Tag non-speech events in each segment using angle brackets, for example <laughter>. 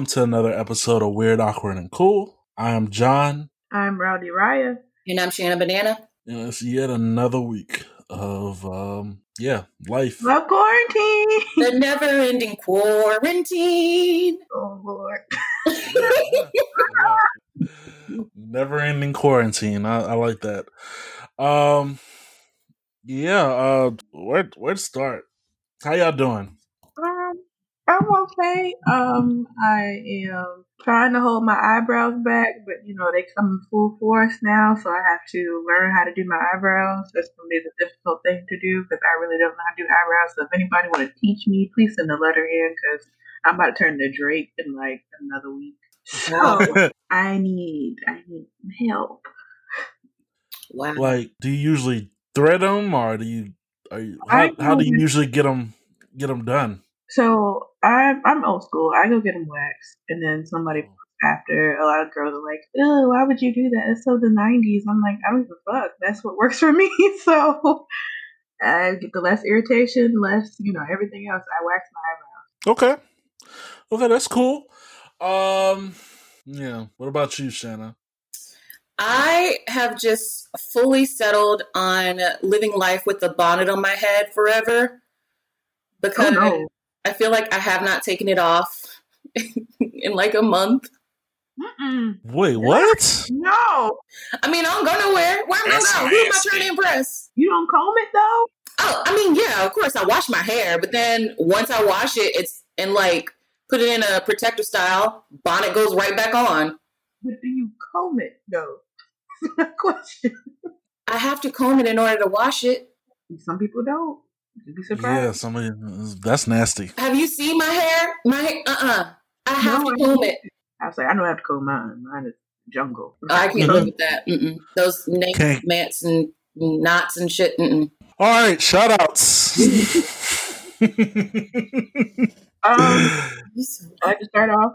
Hello, everyone. Welcome to another episode of Weird, Awkward, and Cool. I am John. I'm Rowdy Raya. And I'm Shanna Banana. And it's yet another week of, um, yeah, life. Love quarantine. The never ending quarantine. Oh, Lord. <laughs> never ending quarantine. I, I, like that. Um, yeah, uh, where, where to start? How y'all doing? I'm okay. Um, I am trying to hold my eyebrows back, but you know they come in full force now, so I have to learn how to do my eyebrows. That's gonna be the difficult thing to do because I really don't know how to do eyebrows. So if anybody want to teach me, please send a letter in because I'm about to turn to Drake in like another week. So <laughs> I need I need help. Wow. Like, do you usually thread them, or do you? Are you how, how do you usually get them get them done? So I'm I'm old school. I go get them waxed, and then somebody oh. after a lot of girls are like, "Oh, why would you do that? It's so the '90s." I'm like, I don't give a fuck. That's what works <laughs> for me. so I get the less irritation, less you know everything else. I wax my eyebrows. Okay, okay, that's cool. Um, yeah. What about you, Shanna? I have just fully settled on living life with the bonnet on my head forever because oh, no. I feel like I have not taken it off <laughs> in like a month. Mm-mm. Wait, what? No. I mean, I don't go nowhere. Where am I going? Who am I trying to impress? You don't comb it though? Oh, I mean, yeah, of course I wash my hair, but then once I wash it, it's and like put it in a protective style, bonnet goes right back on. But do you comb it though? <laughs> question. I have to comb it in order to wash it. Some people don't. You'd be surprised. Yeah, somebody that's nasty. Have you seen my hair? My hair, uh uh-uh. uh I have no, to comb it. I was like, I don't have to comb mine. Mine is jungle. Oh, I can't live with that. Mm-mm. Those nape mats and knots and shit. Mm-mm. All right, shout outs. um, <laughs> I can start off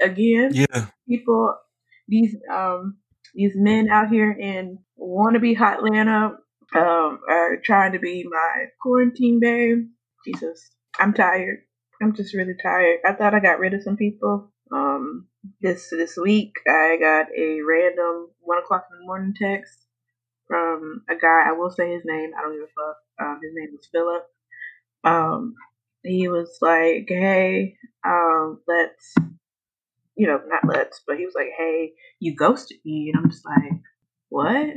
again. Yeah. People, these um these men out here in wannabe Hotlanta um, are trying to be my quarantine babe. Jesus, I'm tired. I'm just really tired. I thought I got rid of some people. Um, this this week I got a random one o'clock in the morning text from a guy. I will say his name. I don't give a fuck. Um, his name was Philip. Um, he was like, "Hey, um, let's, you know, not let's, but he was like, "Hey, you ghosted me," and I'm just like, "What?"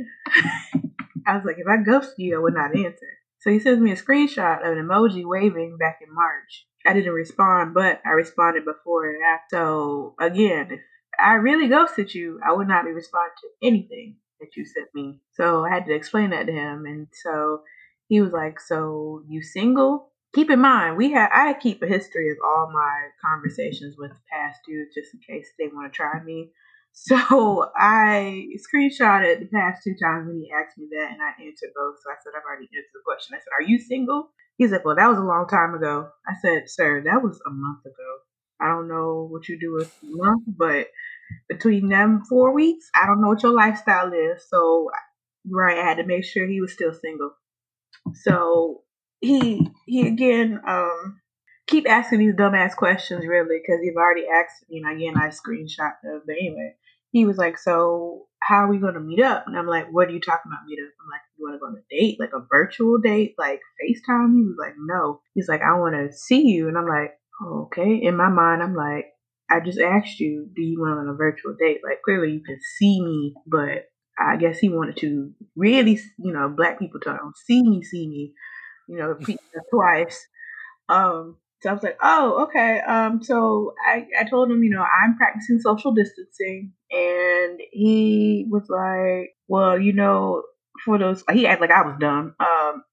<laughs> I was like, if I ghost you, I would not answer. So he sends me a screenshot of an emoji waving back in March. I didn't respond, but I responded before and after. So again, if I really ghosted you, I would not be responding to anything that you sent me. So I had to explain that to him, and so he was like, "So you single?" Keep in mind, we had I keep a history of all my conversations with past dudes just in case they want to try me. So I screenshotted the past two times when he asked me that, and I answered both. So I said, I've already answered the question. I said, Are you single? He's like, Well, that was a long time ago. I said, Sir, that was a month ago. I don't know what you do with a month, but between them four weeks, I don't know what your lifestyle is. So, right, I had to make sure he was still single. So he he again um keep asking these dumbass questions really because you've already asked you know again i screenshot them but anyway he was like, So how are we going to meet up? And I'm like, What are you talking about meet up? I'm like, You want to go on a date, like a virtual date, like FaceTime? He was like, No. He's like, I want to see you. And I'm like, oh, Okay. In my mind, I'm like, I just asked you, Do you want on a virtual date? Like, clearly you can see me, but I guess he wanted to really, you know, black people talk, see me, see me, you know, twice. Um, so I was like, oh, okay. Um, so I, I told him, you know, I'm practicing social distancing. And he was like, well, you know, for those, he acted like I was dumb. Um,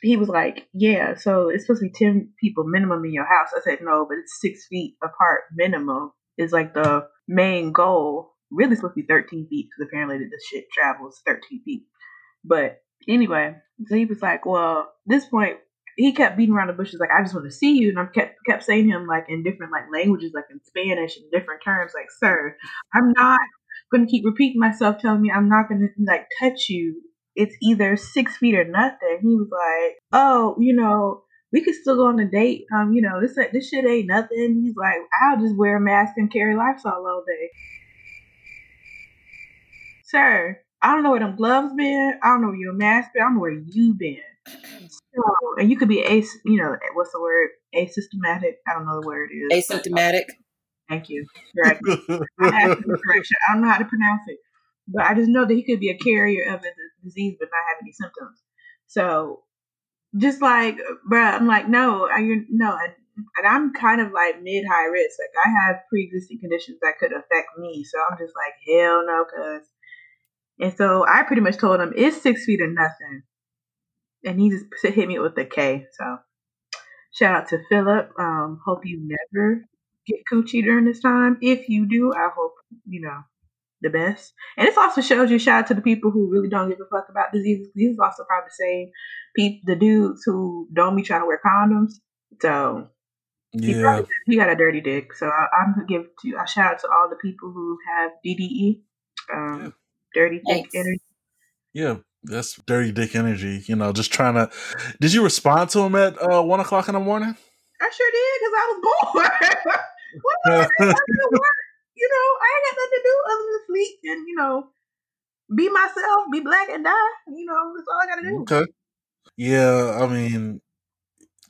he was like, yeah, so it's supposed to be 10 people minimum in your house. I said, no, but it's six feet apart minimum is like the main goal. Really supposed to be 13 feet because apparently this shit travels 13 feet. But anyway, so he was like, well, this point, he kept beating around the bushes like I just want to see you, and I kept kept saying him like in different like languages, like in Spanish and different terms, like sir, I'm not going to keep repeating myself, telling me I'm not going to like touch you. It's either six feet or nothing. He was like, oh, you know, we could still go on a date. Um, you know, this this shit ain't nothing. He's like, I'll just wear a mask and carry Lysol all day. Sir, I don't know where them gloves been. I don't know where your mask been. I don't know where you been. So, and you could be a, you know, what's the word? Asystematic. I don't know the word is. Um, Asymptomatic. Thank you. Right. I correction. I don't know how to pronounce it, but I just know that he could be a carrier of the disease but not have any symptoms. So, just like, bruh, I'm like, no, I, you no, and, and I'm kind of like mid high risk. Like, I have pre existing conditions that could affect me. So I'm just like, hell no, cuz. And so I pretty much told him it's six feet or nothing. And he just hit me with the K. So shout out to Philip. Um, hope you never get coochie during this time. If you do, I hope, you know, the best. And this also shows you shout out to the people who really don't give a fuck about diseases. These is also probably the same people, the dudes who don't be trying to wear condoms. So yeah. he, probably, he got a dirty dick. So I, am gonna give to a shout out to all the people who have DDE, um, yeah. dirty dick energy. Yeah, that's dirty dick energy. You know, just trying to. Did you respond to him at uh, one o'clock in the morning? I sure did because I was bored. <laughs> what you know, I ain't got nothing to do other than sleep and, you know, be myself, be black and die. You know, that's all I gotta do. Okay. Yeah, I mean,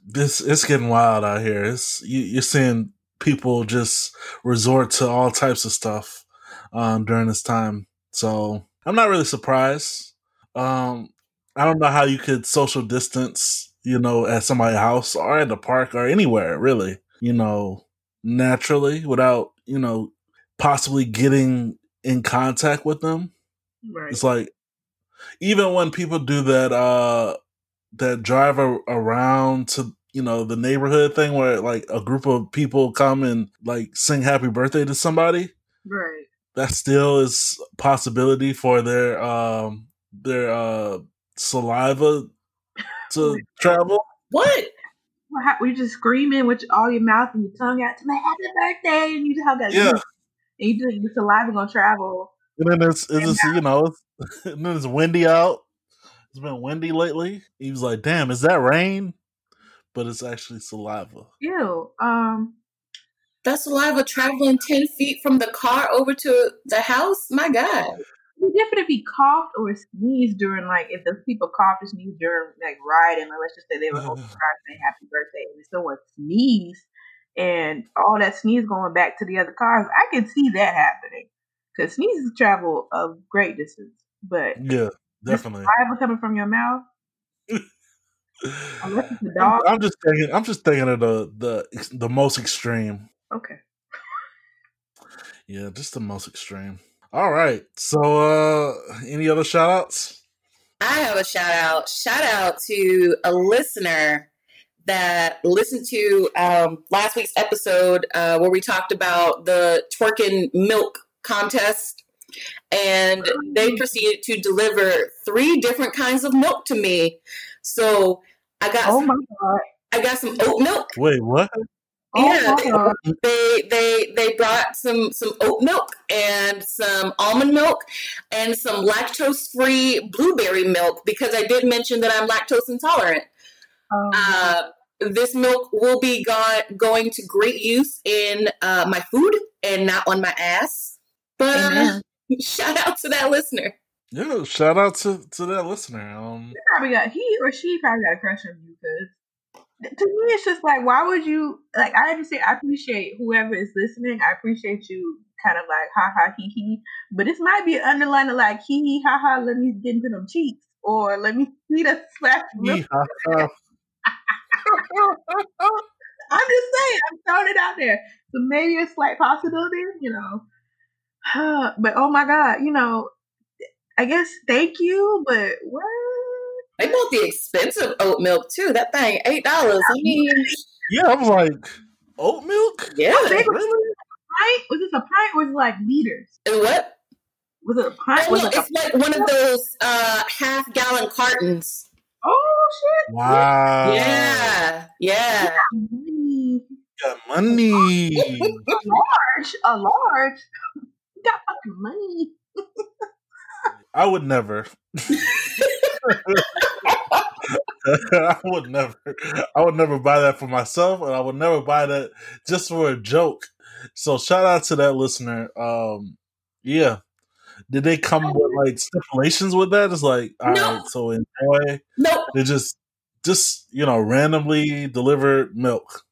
this it's getting wild out here. It's you, you're seeing people just resort to all types of stuff um, during this time. So I'm not really surprised. Um, I don't know how you could social distance, you know, at somebody's house or at the park or anywhere really, you know, naturally without, you know, possibly getting in contact with them. Right. It's like even when people do that uh that drive a- around to you know the neighborhood thing where like a group of people come and like sing happy birthday to somebody. Right. That still is possibility for their um their uh saliva to travel. What? we just screaming with all your mouth and your tongue out to my happy birthday, and you just have that. Yeah and you just your saliva gonna travel. And then it's, it's just, you know, it's, <laughs> and then it's windy out. It's been windy lately. He was like, "Damn, is that rain?" But it's actually saliva. Ew. Um, that saliva traveling ten feet from the car over to the house. My God. It's different if he coughed or sneezed during like if the people coughed or sneezed during like riding. Like, let's just say they were hoping to say happy birthday and someone sneezed and all that sneeze going back to the other cars, I can see that happening because sneezes travel a great distance. But yeah, definitely. Saliva coming from your mouth. Unless it's a <laughs> dog. I'm just thinking. I'm just thinking of the the the most extreme. Okay. Yeah, just the most extreme. All right. So, uh any other shout outs? I have a shout out. Shout out to a listener that listened to um, last week's episode uh, where we talked about the twerking milk contest. And they proceeded to deliver three different kinds of milk to me. So I got oh some, my God. I got some oat milk. Wait, what? Yeah, oh they they they brought some some oat milk and some almond milk and some lactose free blueberry milk because I did mention that I'm lactose intolerant. Um, uh, this milk will be go- going to great use in uh, my food and not on my ass. But uh, <laughs> shout out to that listener. Yeah, shout out to, to that listener. Um, he probably got he or she probably got a crush on you because to me it's just like why would you like I understand I appreciate whoever is listening. I appreciate you kind of like ha ha he he, but this might be of like he he ha ha. Let me get into them cheeks or let me <laughs> see the splash. <laughs> I'm just saying, I'm throwing it out there. So maybe a slight possibility, you know. <sighs> but oh my god, you know, I guess thank you, but what? They bought the expensive oat milk too. That thing eight dollars. I mean, yeah, I was like, oat milk. Yeah, was, it? pint? was this a pint or was it like liters? And what? Was it a pint? Oh, no, it's like one of those uh, half gallon cartons. Oh shit! Wow. Yeah, yeah. Got money. a <laughs> large, a large. <laughs> Got fucking money. <laughs> I would never. I would never, I would never buy that for myself, and I would never buy that just for a joke. So shout out to that listener. Um, yeah, did they come with like stipulations with that? It's like, all no. right, so enjoy. No, they just, just you know, randomly delivered milk.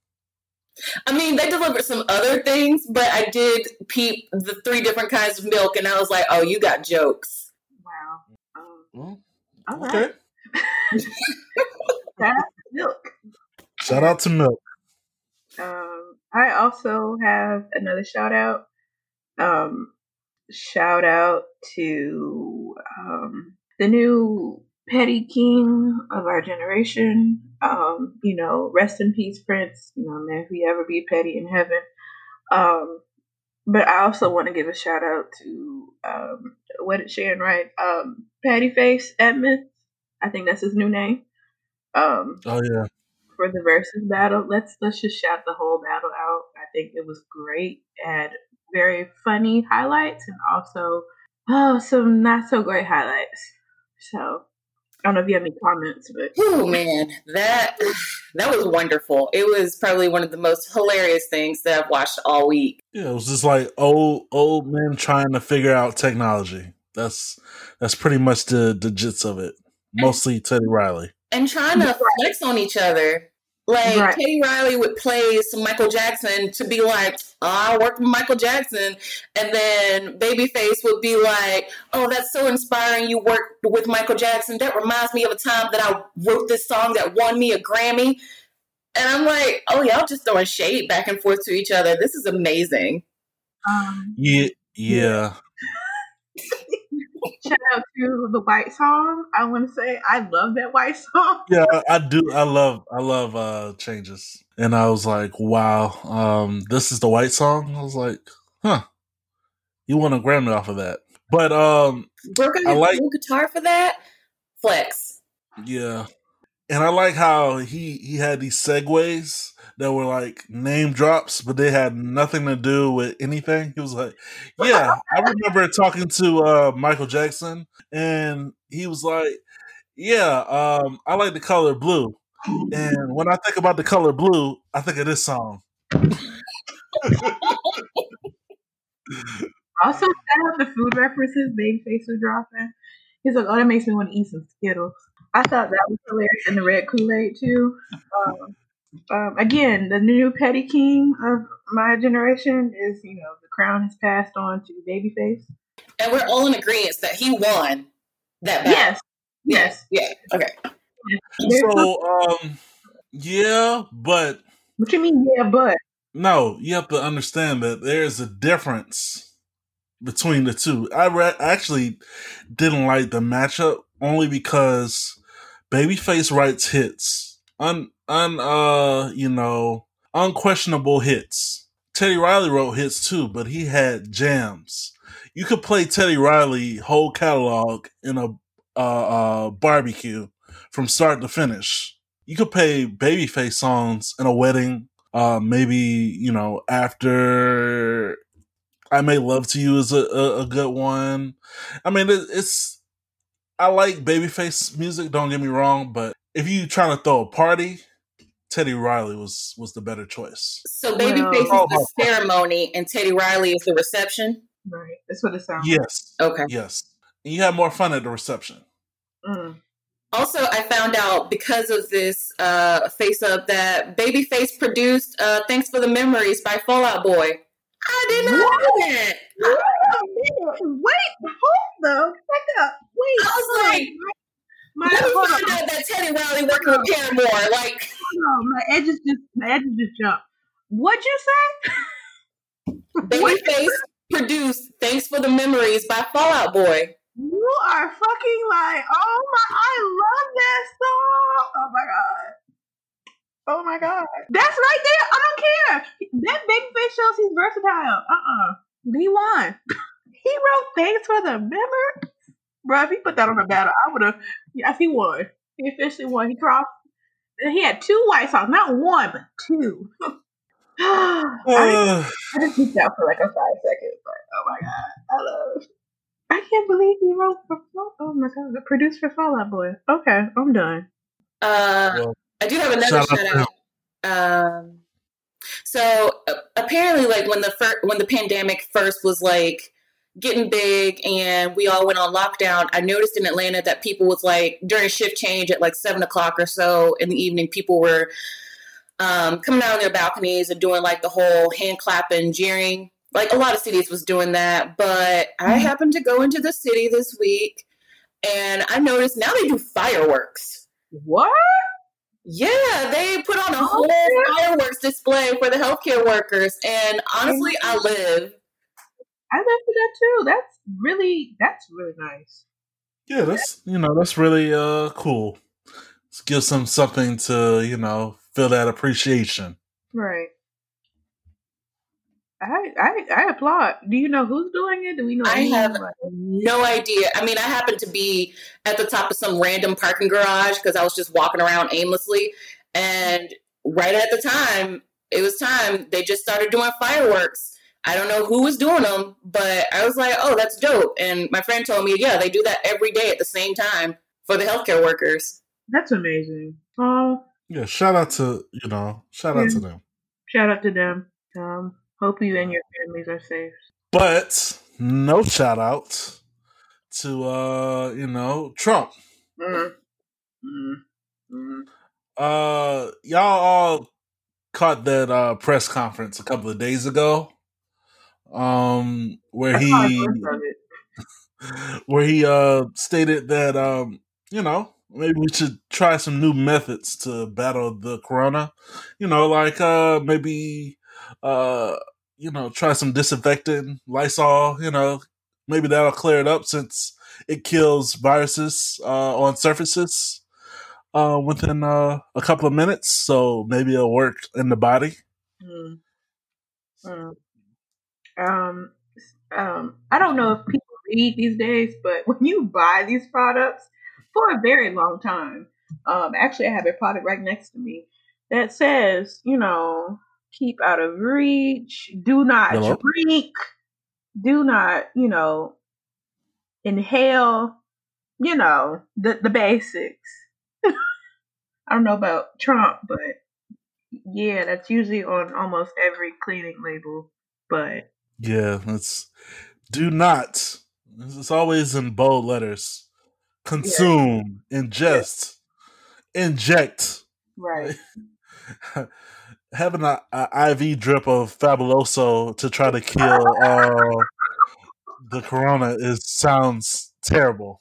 I mean, they delivered some other things, but I did peep the three different kinds of milk, and I was like, "Oh, you got jokes." Wow. Um, well, okay. milk. Shout out to milk. Um, I also have another shout out. Um, shout out to um, the new petty king of our generation. Um, you know, rest in peace, Prince. You know, may he ever be petty in heaven. Um, but I also want to give a shout out to um, what did Sharon write? Um, Petty Face Edmonds. I think that's his new name. Um, oh yeah. For the versus battle, let's let's just shout the whole battle out. I think it was great. Had very funny highlights and also oh some not so great highlights. So I don't know if you have any comments, but oh man, that that was wonderful. It was probably one of the most hilarious things that I've watched all week. Yeah, it was just like old old men trying to figure out technology. That's that's pretty much the the gist of it. Mostly Teddy Riley and trying to flex on each other. Like right. Teddy Riley would play some Michael Jackson to be like, oh, I worked with Michael Jackson, and then Babyface would be like, Oh, that's so inspiring. You worked with Michael Jackson. That reminds me of a time that I wrote this song that won me a Grammy. And I'm like, Oh, y'all just throwing shade back and forth to each other. This is amazing. Um, yeah, yeah. <laughs> Shout out to the White Song. I want to say I love that White <laughs> Song. yeah, I do. I love. I love uh changes. And I was like, wow, um, this is the White Song. I was like, huh, you won a Grammy off of that. But um, we're gonna I like guitar for that. Flex. Yeah, and I like how he he had these segues that were like name drops, but they had nothing to do with anything. He was like, "Yeah, I remember talking to uh, Michael Jackson, and he was like, yeah, um, I like the color blue, and when I think about the color blue, I think of this song." <laughs> also, shout out the food references Babyface was dropping. He's like, "Oh, that makes me want to eat some Skittles." I thought that was hilarious, and the red Kool Aid too. Um, um, again, the new petty king of my generation is, you know, the crown has passed on to Babyface. And we're all in agreement that he won that battle. Yes. Yes. Yeah. Okay. So, um, yeah, but. What do you mean, yeah, but? No, you have to understand that there's a difference between the two. I re- actually didn't like the matchup only because Babyface writes hits. Un- un uh you know unquestionable hits. Teddy Riley wrote hits too, but he had jams. You could play Teddy Riley whole catalog in a uh, uh, barbecue from start to finish. You could play Babyface songs in a wedding. Uh, maybe you know after I Made Love to You is a, a, a good one. I mean, it, it's I like Babyface music. Don't get me wrong, but if you trying to throw a party, Teddy Riley was was the better choice. So Babyface well, is the ceremony, and Teddy Riley is the reception. Right, that's what it sounds. Like. Yes. Like. Okay. Yes, and you had more fun at the reception. Mm. Also, I found out because of this uh, face up that Babyface produced uh, "Thanks for the Memories" by Fall Out Boy. I did not what? know that. Wait, hold the fuck up. Wait. I was like, my, Let me find out that Teddy Riley working with Paramore. Like, no, my edges just my edges just jumped. What'd you say? Babyface produced "Thanks for the Memories" by Fall Out Boy. You are fucking like, oh my, I love that song. Oh my god. Oh my god. That's right there. I don't care. That Babyface shows he's versatile. Uh-uh. B1. <laughs> he wrote "Thanks for the Memories." Bro, if he put that on the battle, I would have. Yes, he won. He officially won. He crossed. He had two white songs, not one, but two. <sighs> I, <sighs> I just peeked out for like a five seconds, but oh my god, I love. I can't believe he wrote for. Oh my god, produced for Fall Out Boy. Okay, I'm done. Uh, well, I do have another shout, shout out. Um, so uh, apparently, like when the fir- when the pandemic first was like getting big and we all went on lockdown, I noticed in Atlanta that people was like during shift change at like seven o'clock or so in the evening, people were um, coming out on their balconies and doing like the whole hand clapping, jeering. Like a lot of cities was doing that, but I mm-hmm. happened to go into the city this week and I noticed now they do fireworks. What? Yeah, they put on a whole fireworks display for the healthcare workers, and honestly, I live. I live for that too. That's really that's really nice. Yeah, that's you know that's really uh cool. It gives them something to you know feel that appreciation. Right. I, I I applaud. Do you know who's doing it? Do we know? I have no idea. I mean, I happened to be at the top of some random parking garage because I was just walking around aimlessly, and right at the time it was time, they just started doing fireworks. I don't know who was doing them, but I was like, "Oh, that's dope!" And my friend told me, "Yeah, they do that every day at the same time for the healthcare workers." That's amazing. Oh, yeah! Shout out to you know, shout yeah. out to them. Shout out to them. Um, Hope you and your families are safe. But no shout out to uh, you know, Trump. Mm-hmm. Mm-hmm. mm-hmm. Uh y'all all caught that uh press conference a couple of days ago. Um where he <laughs> where he uh stated that um, you know, maybe we should try some new methods to battle the corona. You know, like uh maybe uh you know, try some disinfectant, Lysol, you know, maybe that'll clear it up since it kills viruses uh, on surfaces uh, within uh, a couple of minutes. So maybe it'll work in the body. Mm. Mm. Um, um, I don't know if people read these days, but <laughs> when you buy these products for a very long time, um, actually, I have a product right next to me that says, you know, keep out of reach, do not Hello? drink, do not, you know, inhale, you know, the, the basics. <laughs> I don't know about Trump, but yeah, that's usually on almost every cleaning label. But yeah, it's do not. It's always in bold letters. Consume, yeah. ingest, inject. Right. <laughs> having an IV drip of Fabuloso to try to kill uh, the corona is sounds terrible.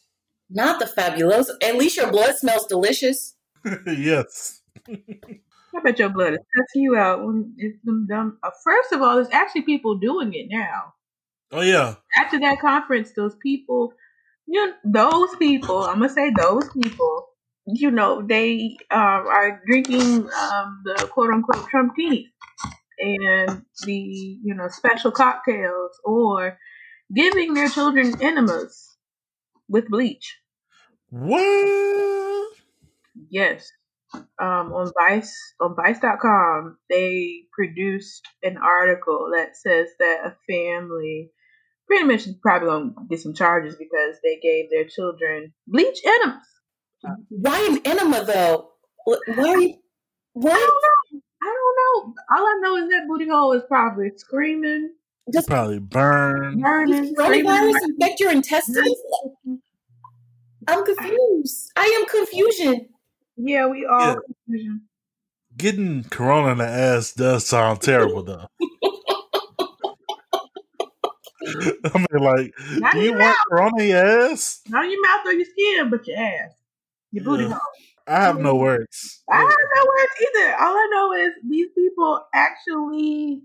Not the Fabuloso. At least your blood smells delicious. <laughs> yes. <laughs> I bet your blood is cussing you out. When it's them dumb. Uh, first of all, there's actually people doing it now. Oh yeah. After that conference, those people, you know, those people. I'm gonna say those people you know, they um, are drinking um, the quote unquote Trump tea and the, you know, special cocktails or giving their children enemas with bleach. What? Yes. Um, on Vice, on Vice.com, they produced an article that says that a family pretty much is probably gonna get some charges because they gave their children bleach enemas. Why an enema though? Why? Are you, what? I don't know. I don't know. All I know is that booty hole is probably screaming. Just probably burn. Burning. Coronavirus infect your intestines. I'm confused. I am confusion. Yeah, we are yeah. Getting corona in the ass does sound terrible, though. <laughs> <laughs> I mean, like, not do you want corona in your ass? Not in your mouth or your skin, but your ass. Your booty yeah. hole. I have no words. I have no words either. All I know is these people actually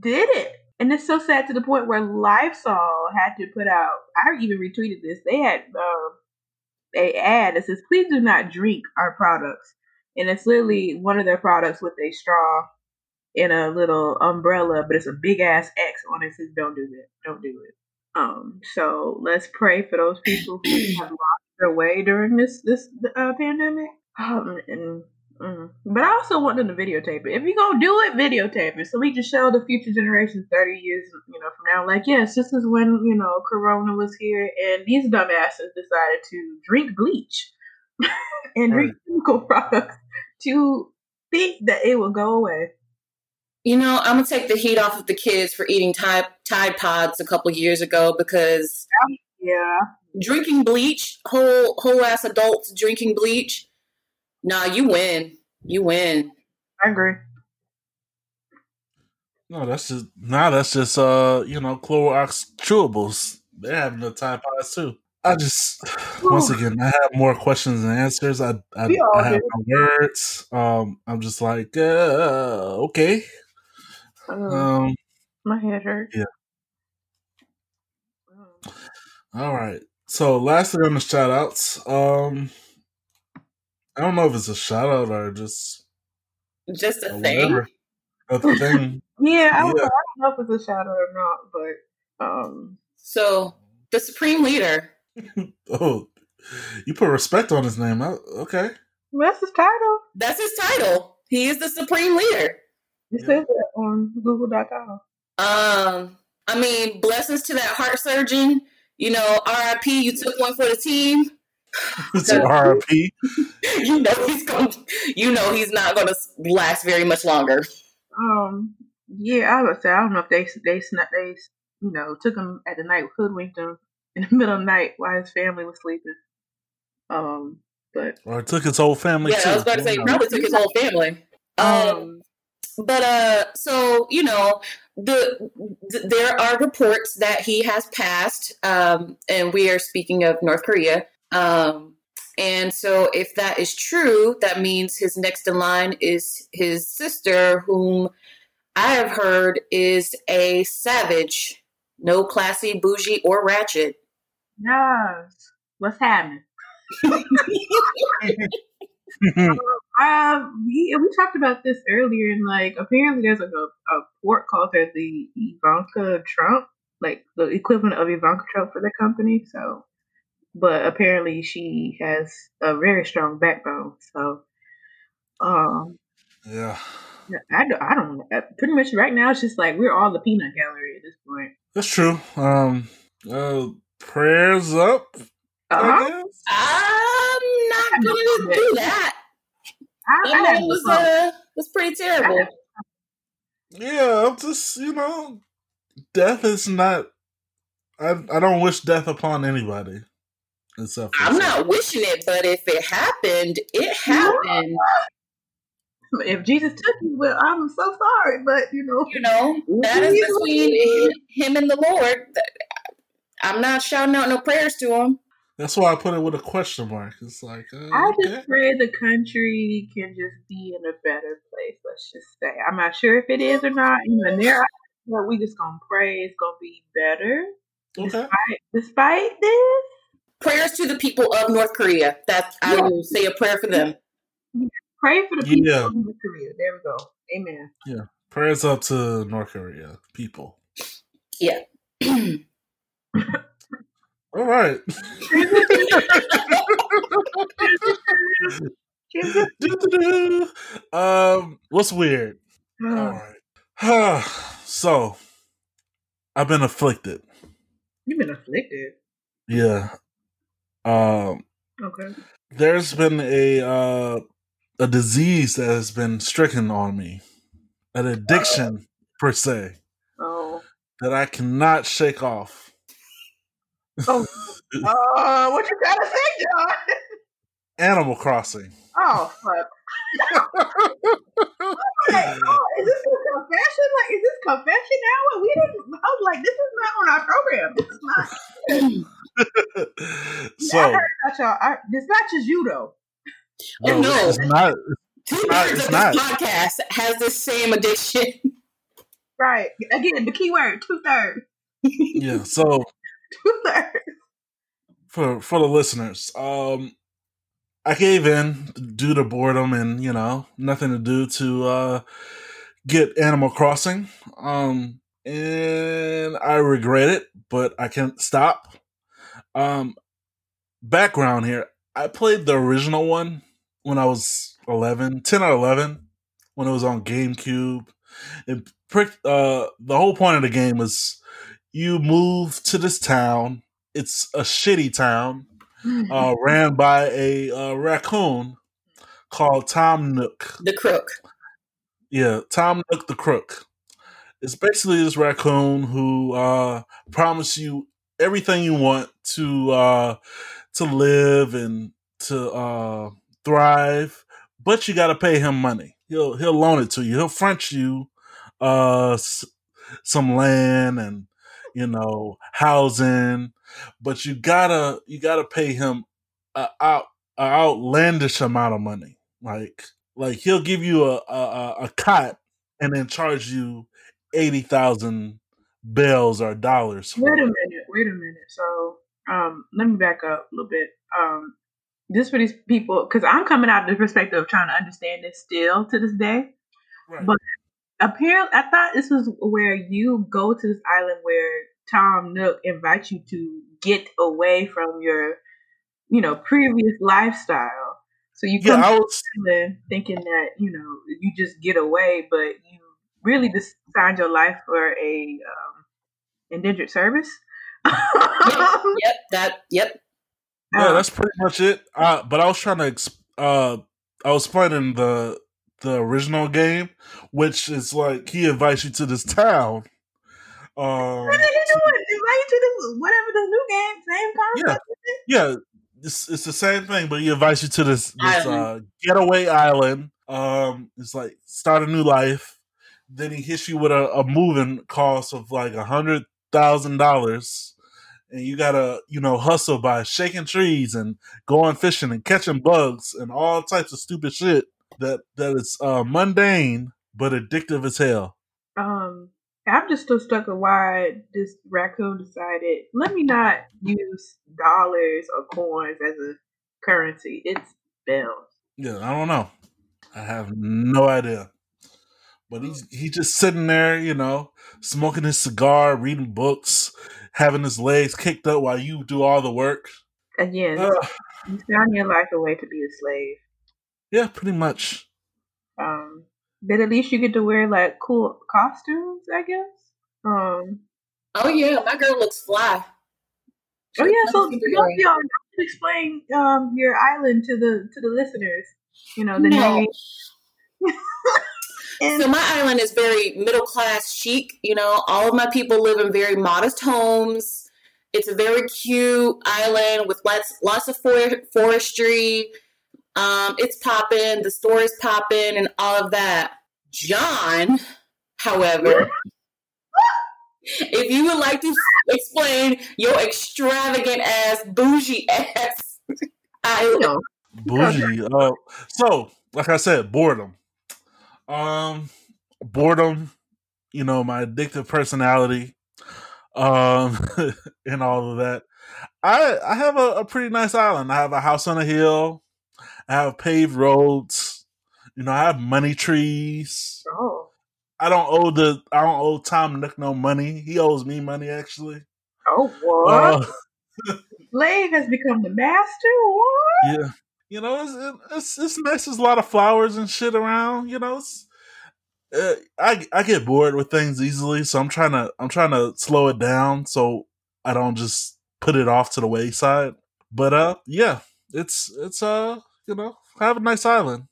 did it. And it's so sad to the point where Lysol had to put out, I even retweeted this, they had um, a ad that says, please do not drink our products. And it's literally one of their products with a straw in a little umbrella, but it's a big ass X on it. it says, don't do that. Don't do it. Um, so let's pray for those people who have lost their way during this this uh, pandemic. Um, and mm. but I also want them to videotape it. If you're gonna do it, videotape it so we can show the future generations thirty years, you know, from now. Like, yes, this is when you know Corona was here, and these dumbasses decided to drink bleach. <laughs> and right. chemical <laughs> products to think that it will go away. You know, I'm gonna take the heat off of the kids for eating Tide, Tide Pods a couple years ago because yeah, drinking bleach, whole whole ass adults drinking bleach. Nah, you win. You win. I agree. No, that's just now. Nah, that's just uh, you know, Clorox chewables. They're having the Tide Pods too. I just <sighs> once again, I have more questions than answers. I I, I have no words. Um, I'm just like, uh, okay. Um, my head hurts. Yeah. All right. So lastly on the shout outs, um I don't know if it's a shout out or just just a thing. A thing. <laughs> yeah, I don't. Know, I don't know if it's a shout out or not, but um so the supreme leader. <laughs> oh, you put respect on his name. Okay. That's his title. That's his title. He is the supreme leader. It yeah. says that on Google.com. Um, I mean, blessings to that heart surgeon. You know, RIP, you took one for the team. <laughs> It's RIP. <laughs> you know he's going. You know he's not going to last very much longer. Um. Yeah, I would say I don't know if they they they you know took him at the night, hoodwinked him <laughs> in the middle of the night while his family was sleeping. Um. But or took his whole family. Yeah, too. I was about to say probably took his whole family. Um, um but uh so you know the, the, there are reports that he has passed um and we are speaking of north korea um and so if that is true that means his next in line is his sister whom i have heard is a savage. No classy bougie or ratchet. Yes. What's happening? <laughs> Um, we, we talked about this earlier, and like apparently there's like a, a port called the Ivanka Trump, like the equivalent of Ivanka Trump for the company. So, but apparently she has a very strong backbone. So, um, yeah. I, I don't uh, pretty much right now it's just like we're all the peanut gallery at this point. That's true. Um, uh, prayers up. Uh-huh. I'm not gonna do that. I, I was uh, was pretty terrible. Yeah, I'm just you know, death is not. I I don't wish death upon anybody. Except I'm not wishing it, but if it happened, it happened. If Jesus took you, well, I'm so sorry, but you know, you know that is between him and the Lord. I'm not shouting out no prayers to him. That's why I put it with a question mark. It's like uh, I just okay. pray the country can just be in a better place. Let's just say I'm not sure if it is or not. Even there, but we just gonna pray it's gonna be better. Okay. Despite, despite this, prayers to the people of North Korea. That I yeah. will say a prayer for them. Pray for the people yeah. of North Korea. There we go. Amen. Yeah. Prayers up to North Korea people. Yeah. <clears throat> All right. <laughs> <laughs> um, what's weird? All right. <sighs> so, I've been afflicted. You've been afflicted. Yeah. Um. Okay. There's been a uh, a disease that has been stricken on me, an addiction uh, per se, oh. that I cannot shake off. Oh, <laughs> uh, what you gotta say, John? Animal Crossing. Oh, fuck. <laughs> okay, oh, is this a confession? Like, is this confession hour? We didn't. I was like, this is not on our program. This is not. <laughs> so, <laughs> yeah, I heard about y'all. I, this not just you though. No, no. it's not. Two thirds of this podcast has the same addiction. Right. Again, the key word two thirds. yeah. So <laughs> two thirds for for the listeners, um, I gave in due to boredom and you know nothing to do to uh, get Animal Crossing, um, and I regret it, but I can't stop. Um, background here: I played the original one when I was 11, 10 or eleven, when it was on GameCube. It pricked. Uh, the whole point of the game is you move to this town. It's a shitty town. <laughs> uh, ran by a uh, raccoon called Tom Nook. The Crook. Yeah, Tom Nook the Crook. It's basically this raccoon who uh, promises you everything you want to uh, to live and to uh, thrive, but you got to pay him money. He'll he'll loan it to you. He'll front you uh, s- some land and you know housing, but you gotta you gotta pay him a out a outlandish amount of money. Like like he'll give you a a, a cot and then charge you eighty thousand bells or dollars. Wait a minute, wait a minute. So um, let me back up a little bit. Um, just for these people, because I'm coming out of the perspective of trying to understand this still to this day. Right. But apparently, I thought this was where you go to this island where Tom Nook invites you to get away from your, you know, previous lifestyle. So you come yeah, I was, thinking that you know you just get away, but you really just signed your life for a um, indentured service. Yep, <laughs> yep, that, yep. Yeah, um, that's pretty much it. Uh, but I was trying to, uh, I was playing the the original game, which is like he invites you to this town. Um, what did he do? Invite you to this whatever the new game, same concept. Yeah, yeah. It's, it's the same thing, but he invites you to this this uh, getaway island. Um, it's like start a new life. Then he hits you with a, a moving cost of like a hundred thousand dollars and you gotta you know hustle by shaking trees and going fishing and catching bugs and all types of stupid shit that that is uh, mundane but addictive as hell. Um, I'm just still stuck on why this raccoon decided let me not use dollars or coins as a currency. It's bells. Yeah, I don't know. I have no idea. But he's he's just sitting there, you know, smoking his cigar, reading books, having his legs kicked up while you do all the work. Again, uh, you sound your life away to be a slave. Yeah, pretty much. Um, but at least you get to wear like cool costumes, I guess. Um. Oh yeah, my girl looks fly. oh yeah, so y'all, explain um your island to the to the listeners. You know the no. name. <laughs> so my island is very middle class chic. You know, all of my people live in very modest homes. It's a very cute island with lots lots of forestry. Um, it's popping, the store is popping, and all of that. John, however, if you would like to explain your extravagant ass, bougie ass island. Bougie. Uh, so, like I said, boredom. Um, boredom. You know, my addictive personality. Um, <laughs> and all of that. I I have a, a pretty nice island. I have a house on a hill. I have paved roads. You know, I have money trees. Oh. I don't owe the I don't owe Tom Nook no money. He owes me money actually. Oh what? Uh, <laughs> has become the master. What? Yeah, you know it's it's it's nice. There's a lot of flowers and shit around. You know, uh, I I get bored with things easily, so I'm trying to I'm trying to slow it down so I don't just put it off to the wayside. But uh, yeah, it's it's uh you know, have a nice island.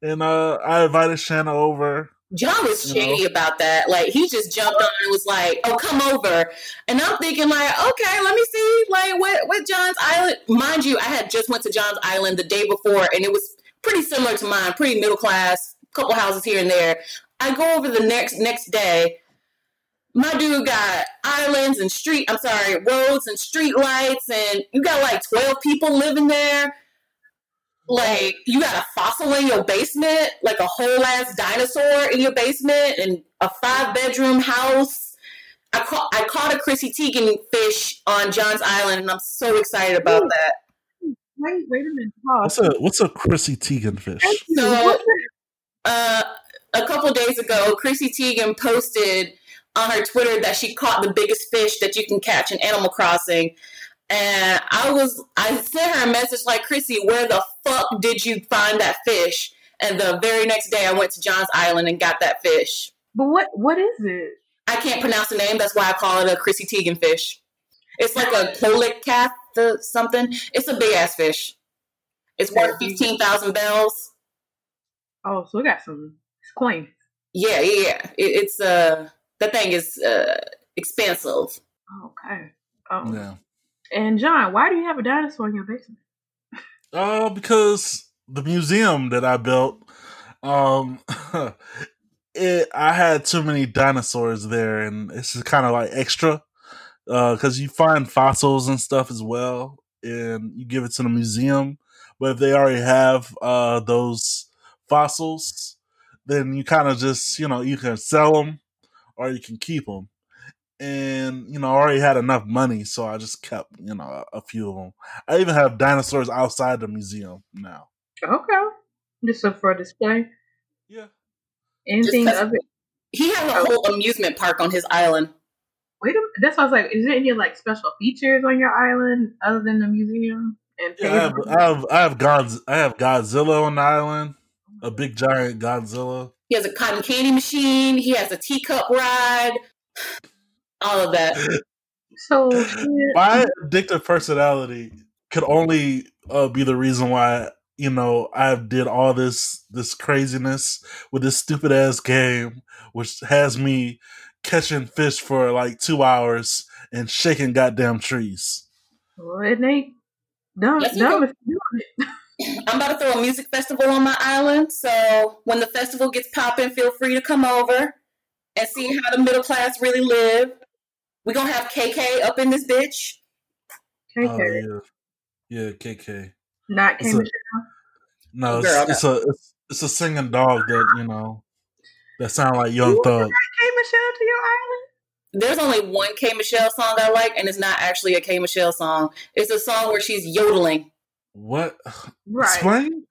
And uh, I invited Shanna over. John was shady about that. Like he just jumped on and was like, "Oh, come over." And I'm thinking, like, okay, let me see, like, what what John's Island? Mind you, I had just went to John's Island the day before, and it was pretty similar to mine, pretty middle class, couple houses here and there. I go over the next next day. My dude got islands and street. I'm sorry, roads and street lights, and you got like 12 people living there like you got a fossil in your basement, like a whole ass dinosaur in your basement, and a five bedroom house. I caught I caught a Chrissy Teigen fish on John's Island, and I'm so excited about Ooh. that. Wait, wait a minute. What's a what's a Chrissy Teigen fish? So, uh, a couple days ago, Chrissy Teigen posted on her Twitter that she caught the biggest fish that you can catch in Animal Crossing. And I was, I sent her a message like, Chrissy, where the fuck did you find that fish? And the very next day, I went to John's Island and got that fish. But what, what is it? I can't pronounce the name. That's why I call it a Chrissy Teigen fish. It's like a polecat, the something. It's a big ass fish. It's worth fifteen thousand bells. Oh, so we got some coins. Yeah, yeah, yeah. It, it's uh, that thing is uh expensive. Okay. Oh. Yeah. And John, why do you have a dinosaur in your basement? Uh, because the museum that I built, um, <laughs> it I had too many dinosaurs there, and it's just kind of like extra, uh, because you find fossils and stuff as well, and you give it to the museum. But if they already have uh those fossils, then you kind of just you know you can sell them or you can keep them and you know, I already had enough money, so I just kept you know a, few of them. I even have dinosaurs outside the museum now. Okay, just so for display. Yeah. Anything of it. He has a oh. whole amusement park on his island. Wait a minute. That's what I was like. Is there any like special features on your island other than the museum? And yeah, I have, I have I have Godz I have Godzilla on the island, oh a big giant Godzilla. He has a cotton candy machine. He has a teacup ride all of that. So <laughs> my addictive personality could only uh, be the reason why you know I did all this this craziness with this stupid ass game, which has me catching fish for like two hours and shaking goddamn trees. Well, it ain't dumb. dumb <laughs> I'm about to throw a music festival on my island, so when the festival gets popping, feel free to come over and see how the middle class really live. We gonna have KK up in this bitch. KK. Oh, yeah. yeah, KK. Not K Michelle. No, oh, it's, Girl, it's no. a it's, it's, a singing dog that you know that sound like Young you Thug. K Michelle to your island. There's only one K Michelle song I like, and it's not actually a K Michelle song. It's a song where she's yodeling. What? Right. Explain.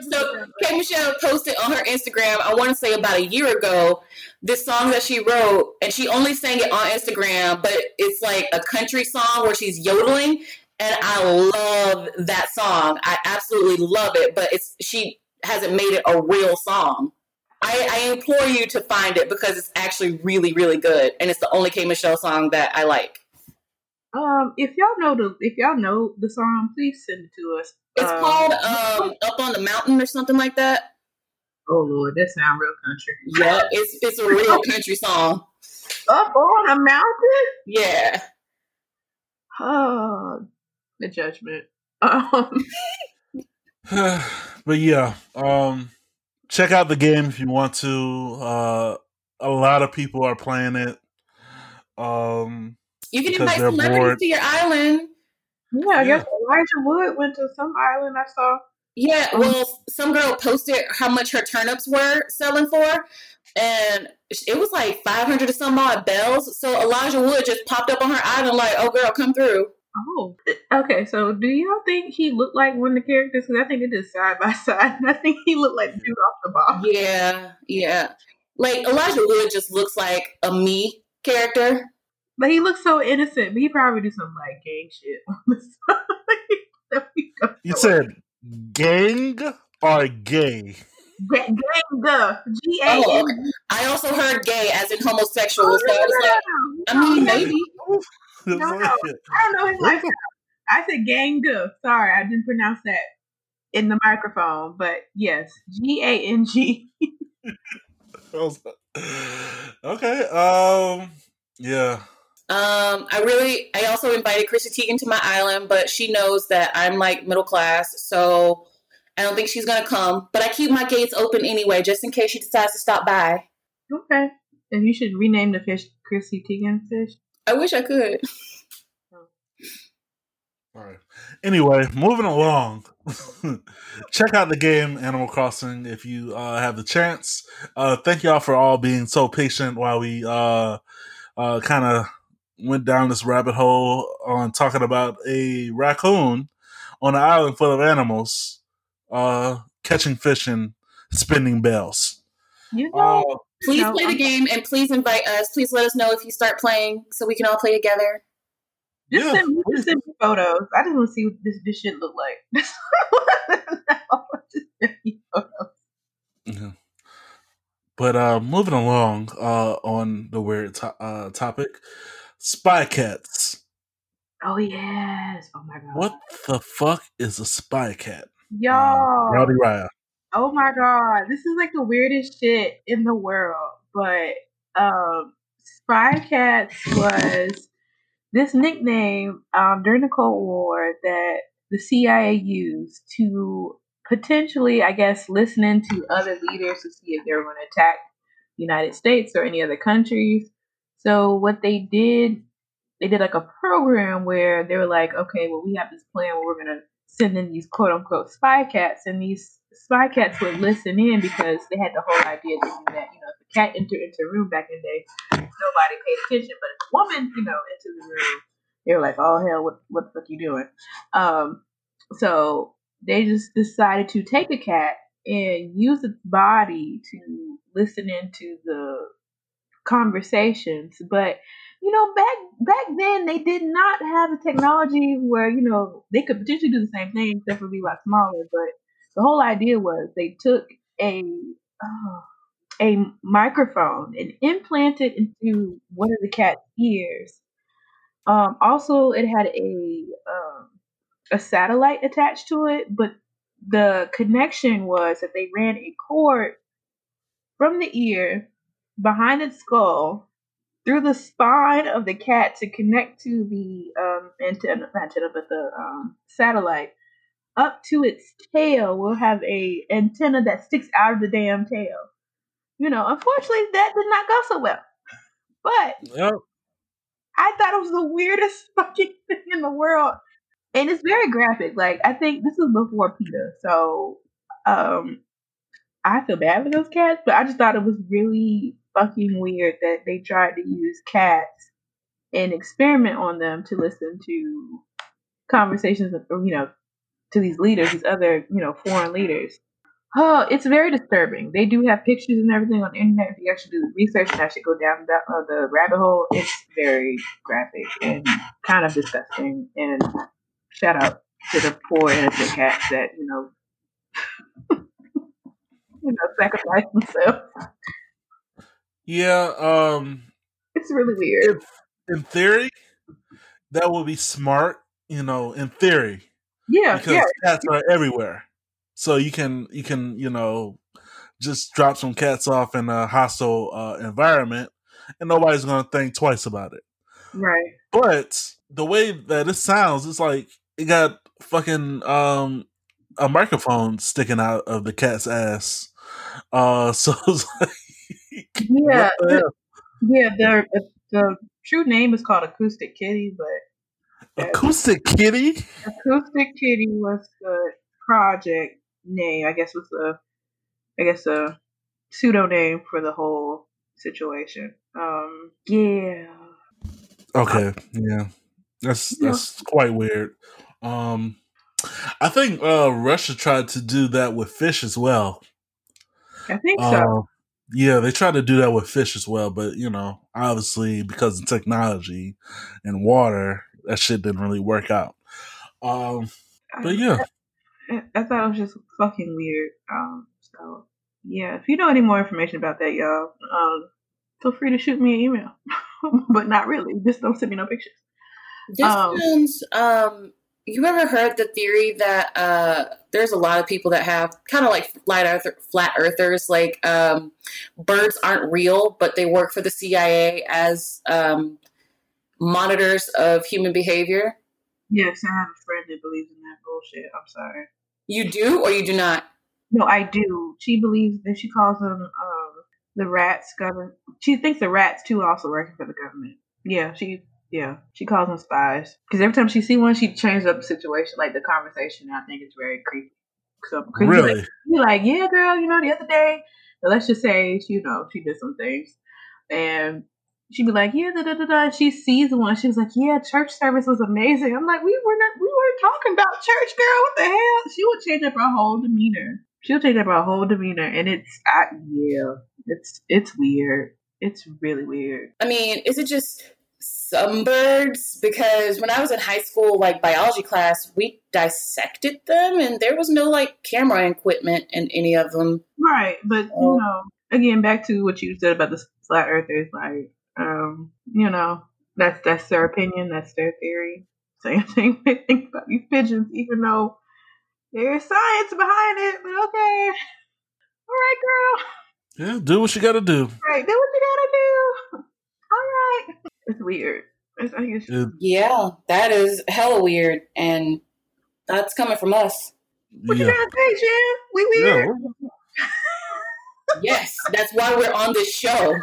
<laughs> so K Michelle posted on her Instagram, I want to say about a year ago, this song that she wrote, and she only sang it on Instagram, but it's like a country song where she's yodeling. And I love that song. I absolutely love it, but it's she hasn't made it a real song. I, I implore you to find it because it's actually really, really good. And it's the only K Michelle song that I like. Um, if y'all know the if y'all know the song, please send it to us. It's um, called um Up on the Mountain or something like that. Oh Lord, that sounds real country. Yeah, it's it's a real <laughs> country song. Up on a mountain? Yeah. Oh, the judgment. Um. <laughs> but yeah, um, check out the game if you want to. Uh, a lot of people are playing it. Um, you can invite celebrities bored. to your island. Yeah, I yeah. guess Elijah Wood went to some island I saw. Yeah, um, well, some girl posted how much her turnips were selling for, and it was like 500 or some odd bells. So Elijah Wood just popped up on her island, like, oh, girl, come through. Oh, okay. So, do y'all think he looked like one of the characters? Because I think it is side by <laughs> side. I think he looked like dude off the ball. Yeah, yeah. Like Elijah Wood just looks like a me character. But he looks so innocent. But he probably do some like gang shit <laughs> on the side. <laughs> you said gang or gay? Gang, G A. Oh, I also heard gay as in homosexual. Oh, so I was like, I mean, maybe. No, no, I don't know his lifestyle. I said gang. Sorry, I didn't pronounce that in the microphone, but yes, G A N G. <laughs> Okay. Um. Yeah. Um, I really, I also invited Chrissy Teigen to my island, but she knows that I'm like middle class, so I don't think she's gonna come. But I keep my gates open anyway, just in case she decides to stop by. Okay, and you should rename the fish Chrissy Teigen fish. I wish I could. All right. Anyway, moving along. <laughs> Check out the game Animal Crossing if you uh, have the chance. Uh, thank y'all for all being so patient while we uh, uh kind of went down this rabbit hole on talking about a raccoon on an island full of animals, uh, catching fish and spinning bells. You know, uh, please no, play the game and please invite us. Please let us know if you start playing so we can all play together. Just, yeah, send, me, just send me photos. I just want to see what this this shit look like. <laughs> <laughs> yeah. But uh, moving along uh, on the weird to- uh, topic, Spy Cats. Oh yes. Oh my god. What the fuck is a spy cat? Yo. Um, Rowdy Raya. Oh my god. This is like the weirdest shit in the world. But um Spy Cats was this nickname um, during the Cold War that the CIA used to potentially, I guess, listen into other leaders to see if they were going to attack the United States or any other countries. So what they did, they did like a program where they were like, okay, well, we have this plan where we're going to send in these quote unquote spy cats, and these spy cats would listen in because they had the whole idea that, you know, if a cat entered into a room back in the day, nobody paid attention. But if a woman, you know, into the room, they were like, oh, hell, what, what the fuck you doing? Um, so they just decided to take a cat and use its body to listen into the conversations. But you know, back back then they did not have the technology where you know they could potentially do the same thing, except for be a lot smaller. But the whole idea was they took a uh, a microphone and implanted into one of the cat's ears. Um, also, it had a um, a satellite attached to it, but the connection was that they ran a cord from the ear behind its skull through the spine of the cat to connect to the um, antenna, antenna, but the um, satellite up to its tail will have a antenna that sticks out of the damn tail. You know, unfortunately, that did not go so well. But yep. I thought it was the weirdest <laughs> fucking thing in the world, and it's very graphic. Like I think this is before PETA, so um, I feel bad for those cats, but I just thought it was really fucking weird that they tried to use cats and experiment on them to listen to conversations, you know, to these leaders, these other, you know, foreign leaders. Oh, it's very disturbing. They do have pictures and everything on the internet. If you actually do the research and actually go down the, uh, the rabbit hole, it's very graphic and kind of disgusting. And shout out to the poor innocent cats that you know, <laughs> you know, sacrifice themselves. Yeah, um, it's really weird. In, theory, that would be smart. You know, in theory, yeah, because yeah. cats are everywhere, so you can you can you know just drop some cats off in a hostile uh, environment, and nobody's gonna think twice about it. Right. But the way that it sounds, it's like it got fucking um a microphone sticking out of the cat's ass. Uh, <laughs> so it's like yeah, the, yeah. The, the true name is called Acoustic Kitty, but Acoustic Kitty. Acoustic Kitty was the project name. I guess was the, I guess a pseudo name for the whole situation. Um, yeah. Okay. Yeah. That's that's yeah. quite weird. Um, I think uh, Russia tried to do that with fish as well. I think so. Yeah, they tried to do that with fish as well, but you know, obviously because of technology and water, that shit didn't really work out. Um, but yeah, I, I thought it was just fucking weird. Um, so yeah, if you know any more information about that, y'all, um, feel free to shoot me an email, <laughs> but not really. Just don't send me no pictures. This um, sounds um you ever heard the theory that uh, there's a lot of people that have kind of like flat, earther, flat earthers, like um, birds aren't real, but they work for the CIA as um, monitors of human behavior? Yes, I have a friend that believes in that bullshit. I'm sorry. You do or you do not? No, I do. She believes that she calls them um, the rats government. She thinks the rats too also working for the government. Yeah, she yeah, she calls them spies because every time she see one, she changes up the situation, like the conversation. I think it's very creepy. So really, like, you're like, yeah, girl, you know, the other day, let's just say, you know, she did some things, and she'd be like, yeah, da da da da. She sees one, she was like, yeah, church service was amazing. I'm like, we were not, we weren't talking about church, girl. What the hell? She would change up her whole demeanor. She'll change up her whole demeanor, and it's, I, yeah, it's it's weird. It's really weird. I mean, is it just some birds because when I was in high school, like biology class, we dissected them and there was no like camera equipment in any of them. Right. But, you know, again, back to what you said about the flat earthers, like, um, you know, that's, that's their opinion, that's their theory. <laughs> same thing I think about these pigeons, even though there's science behind it. But okay, <laughs> all right, girl. Yeah, do what you got to do. Right, do what you got to do. All right. It's weird. It's, it's, it, yeah, that is hella weird, and that's coming from us. What yeah. you gotta say, Jen? We weird. Yeah. <laughs> yes, that's why we're on this show.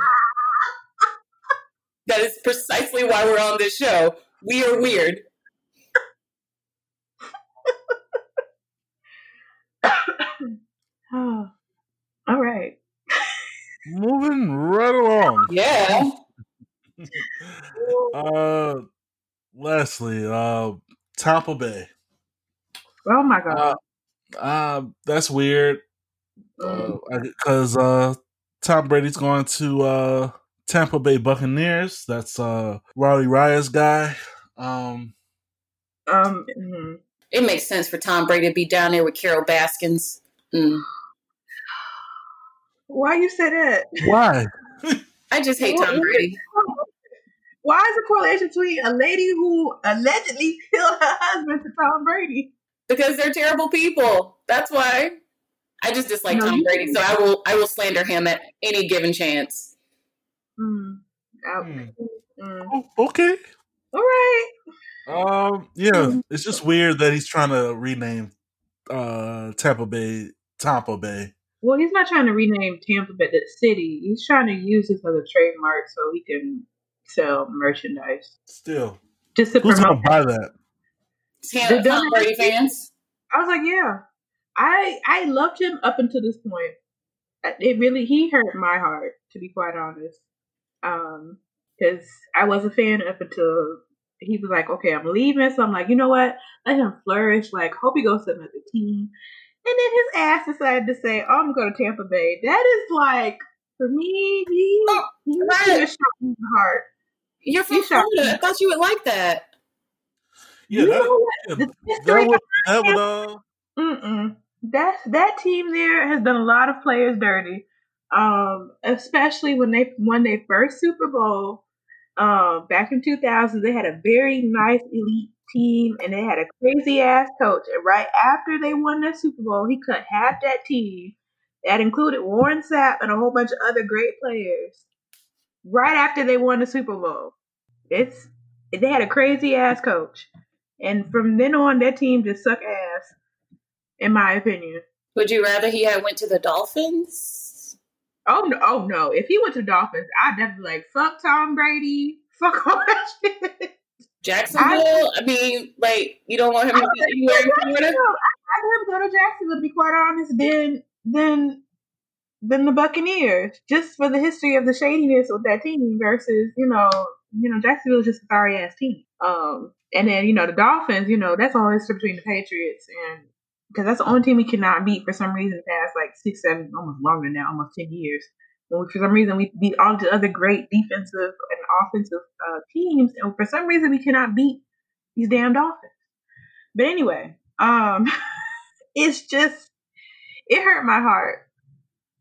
that is precisely why we're on this show. We are weird. oh, <coughs> all right. <laughs> Moving right along. Yeah. <laughs> uh, Leslie, uh, Tampa Bay. Oh my god. Uh, uh that's weird. Because uh, uh, Tom Brady's going to uh, Tampa Bay Buccaneers. That's uh, Rowdy Raya's guy. Um, um, mm-hmm. it makes sense for Tom Brady to be down there with Carole Baskins. Mm. Why you say that? Why? I just <laughs> hate Tom Brady. Why is the correlation between a lady who allegedly killed her husband to Tom Brady? Because they're terrible people. That's why. I just dislike no, Tom Brady, so I will I will slander him at any given chance. Mm. Mm. Oh, okay. All right. Um. Yeah, mm. it's just weird that he's trying to rename uh Tampa Bay Tampa Bay. Well, he's not trying to rename Tampa Bay the city. He's trying to use it as a trademark so he can sell merchandise. Still, just to who's promote. gonna buy that? The Tom Brady fans. I was like, yeah, I I loved him up until this point. It really he hurt my heart to be quite honest, um, because I was a fan up until he was like, okay, I'm leaving. So I'm like, you know what? Let him flourish. Like, hope he goes to another team. And then his ass decided to say, oh, I'm going to Tampa Bay. That is like, for me, he, oh, he right. shot me in the heart. You're from Florida. I thought you would like that. Yeah, that, yeah, that, would, that would, uh, Mm-mm. That that team there has done a lot of players dirty. Um, especially when they won their first Super Bowl um, back in 2000. They had a very nice elite team, and they had a crazy ass coach. And right after they won the Super Bowl, he cut half that team. That included Warren Sapp and a whole bunch of other great players. Right after they won the Super Bowl, it's they had a crazy ass coach, and from then on, that team just suck ass in my opinion. Would you rather he had went to the Dolphins? Oh no! Oh no! If he went to Dolphins, I'd definitely like fuck Tom Brady. <laughs> Fuck all that shit. Jacksonville. I, I mean, like you don't want him to be anywhere in Florida. I'd rather go to Jacksonville to be quite honest then than than the Buccaneers, just for the history of the shadiness with that team versus you know you know Jacksonville is just a sorry ass team. Um, and then you know the Dolphins, you know that's always between the Patriots and because that's the only team we cannot beat for some reason the past like six, seven, almost longer now, almost ten years. And for some reason, we beat all the other great defensive and offensive uh, teams, and for some reason, we cannot beat these damn Dolphins. But anyway, um, <laughs> it's just it hurt my heart.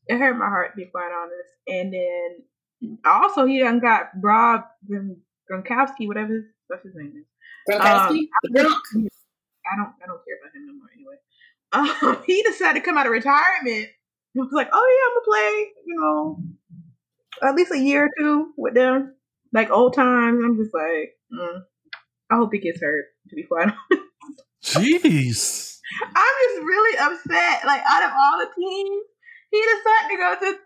It hurt my heart to be quite honest. And then also he done got Rob Gronkowski, whatever his, what's his name is. Gronkowski. Um, I don't I don't care about him no more anyway <laughs> um, he decided to come out of retirement. He was like, "Oh yeah, I'm gonna play, you know, at least a year or two with them, like old times." I'm just like, mm, I hope he gets hurt. To be quite <laughs> honest, jeez, I'm just really upset. Like out of all the teams, he decided to go to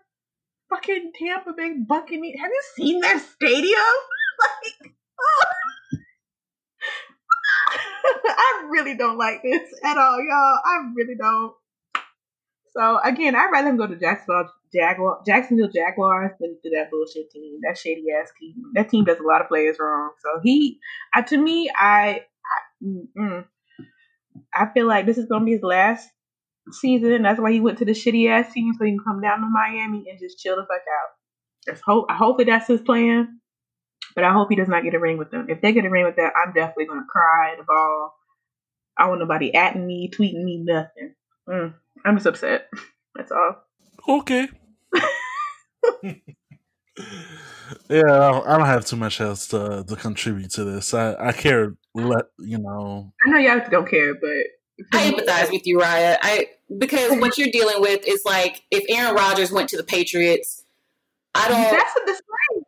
fucking Tampa Bay Buccaneers. Have you seen their stadium? <laughs> like, oh. <laughs> I really don't like this at all, y'all. I really don't. So again, I'd rather him go to Jacksonville Jaguar Jacksonville Jaguars than to that bullshit team, that shady ass team. That team does a lot of players wrong. So he, uh, to me, I, I, mm, I feel like this is gonna be his last season. That's why he went to the shitty ass team so he can come down to Miami and just chill the fuck out. Let's hope. I hope that that's his plan. But I hope he does not get a ring with them. If they get a ring with that, I'm definitely gonna cry the ball. I want nobody atting me, tweeting me, nothing. Mm, I'm just upset. <laughs> That's all. Okay. <laughs> Yeah, I don't have too much else to to contribute to this. I I care, let you know. I know y'all don't care, but I empathize with you, Raya. I because what you're dealing with is like if Aaron Rodgers went to the Patriots, I don't. That's a disgrace.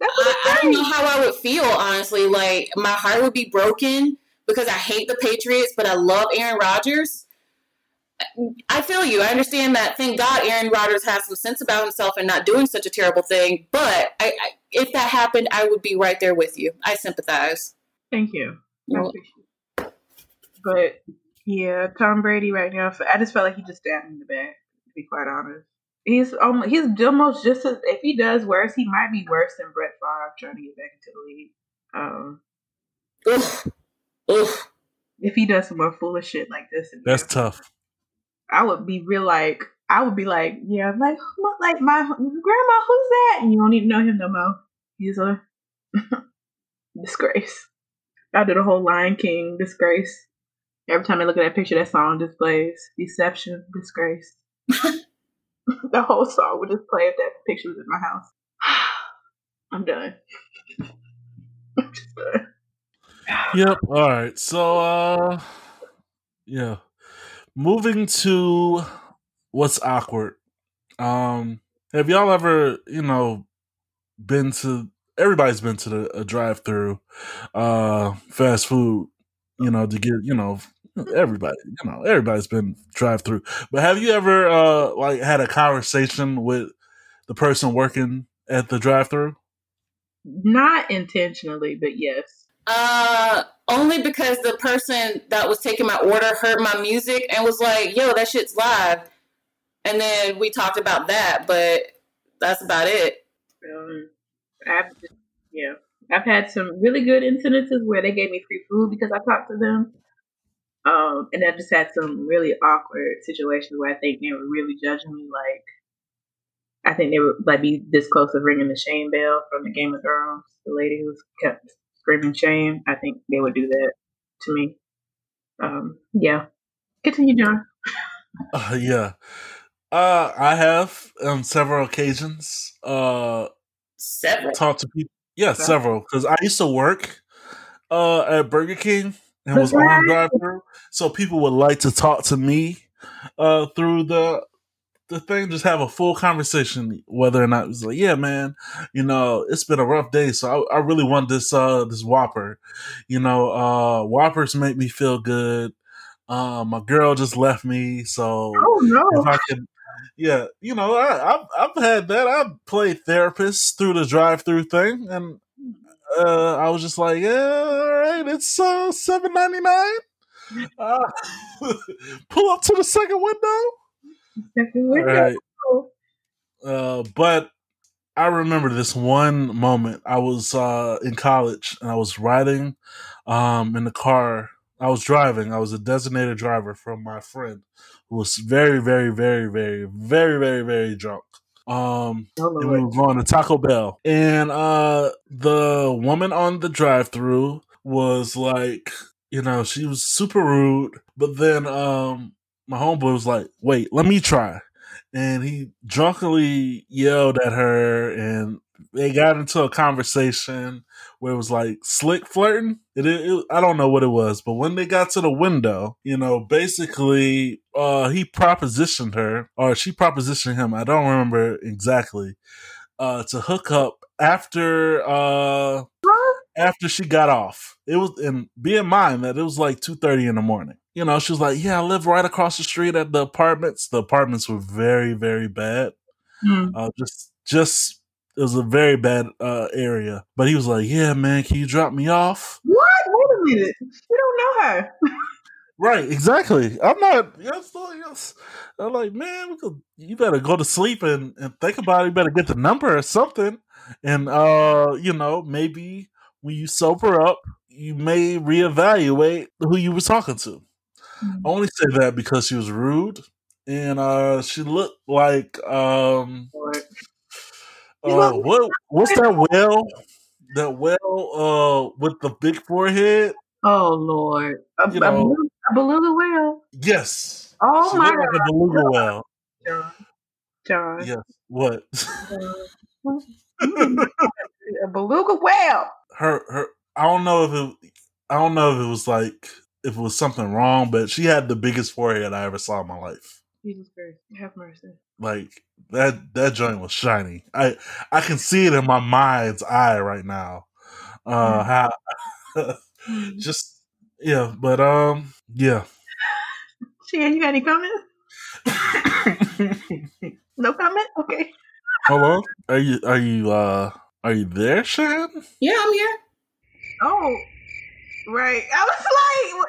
That's a I, disgrace. I don't know how I would feel honestly. Like my heart would be broken because I hate the Patriots, but I love Aaron Rodgers. I feel you. I understand that. Thank God Aaron Rodgers has some sense about himself and not doing such a terrible thing. But I, I, if that happened, I would be right there with you. I sympathize. Thank you. I appreciate it. But yeah, Tom Brady right now. I just felt like he just stabbed me in the back. To be quite honest, he's almost he's almost just as if he does worse, he might be worse than Brett Favre trying to get back into the league. Um, Ugh. Ugh. if he does some more foolish shit like this, in the That's tough. I would be real like I would be like, yeah, like who- like my grandma, who's that? And you don't even know him no more. He's a <laughs> disgrace. I did a whole Lion King disgrace. Every time I look at that picture, that song just plays. Deception, disgrace. <laughs> the whole song would just play if that picture was in my house. <sighs> I'm done. I'm just done. Yep. All right. So, uh, yeah. Moving to what's awkward. Um, have y'all ever, you know, been to? Everybody's been to the, a drive-through, uh, fast food. You know, to get, you know, everybody, you know, everybody's been drive-through. But have you ever, uh, like, had a conversation with the person working at the drive-through? Not intentionally, but yes. Uh, only because the person that was taking my order heard my music and was like, "Yo, that shit's live," and then we talked about that, but that's about it. Um, I've yeah, I've had some really good incidences where they gave me free food because I talked to them. Um, and I've just had some really awkward situations where I think they were really judging me. Like, I think they would like be this close to ringing the shame bell from the Game of Thrones. The lady who kept screaming shame. I think they would do that to me. Um, yeah. Continue, John. Uh, yeah. Uh, I have on several occasions uh Several. talked to people. Yeah, several because I used to work uh at Burger King and was on drive through, so people would like to talk to me uh through the the thing, just have a full conversation, whether or not it was like, yeah, man, you know, it's been a rough day, so I, I really want this uh this Whopper, you know, uh Whoppers make me feel good. Uh, my girl just left me, so Oh no. if I could, yeah, you know, I, I've I've had that. I've played therapist through the drive-through thing, and uh, I was just like, yeah, all right, it's uh, seven ninety nine. Uh, <laughs> pull up to the second window. Second window. right, uh, but I remember this one moment. I was uh, in college and I was riding um, in the car. I was driving. I was a designated driver from my friend who was very, very, very, very, very, very, very drunk. Um, and we were going to Taco Bell, and uh, the woman on the drive-through was like, you know, she was super rude. But then um, my homeboy was like, "Wait, let me try," and he drunkenly yelled at her, and they got into a conversation where it was like slick flirting. It, it, I don't know what it was, but when they got to the window, you know, basically, uh, he propositioned her, or she propositioned him. I don't remember exactly. Uh, to hook up after uh after she got off. It was and be in mind that it was like two thirty in the morning. You know, she was like, "Yeah, I live right across the street at the apartments." The apartments were very, very bad. Hmm. Uh, just, just it was a very bad uh, area. But he was like, "Yeah, man, can you drop me off?" What? Wait a minute. We don't know her. Right, exactly. I'm not. Yes, yes. I'm like, man, we could, you better go to sleep and, and think about it. You better get the number or something. And uh, you know, maybe when you sober up, you may reevaluate who you were talking to. I only say that because she was rude and uh she looked like um. Uh what what's that <laughs> whale? That whale uh with the big forehead? Oh Lord. A, You a, know. a beluga whale. Yes. Oh she my god. like a beluga whale. John. John. Yes. What? <laughs> A beluga whale. Her, her. I don't know if it. I don't know if it was like if it was something wrong, but she had the biggest forehead I ever saw in my life. Jesus Christ, have mercy. Like that that joint was shiny. I I can see it in my mind's eye right now. Uh how <laughs> Mm. just yeah, but um yeah. <laughs> Shan, you got any comments? <coughs> No comment? Okay. Hello? Are you are you uh are you there, Shan? Yeah, I'm here. Oh, right. I was like,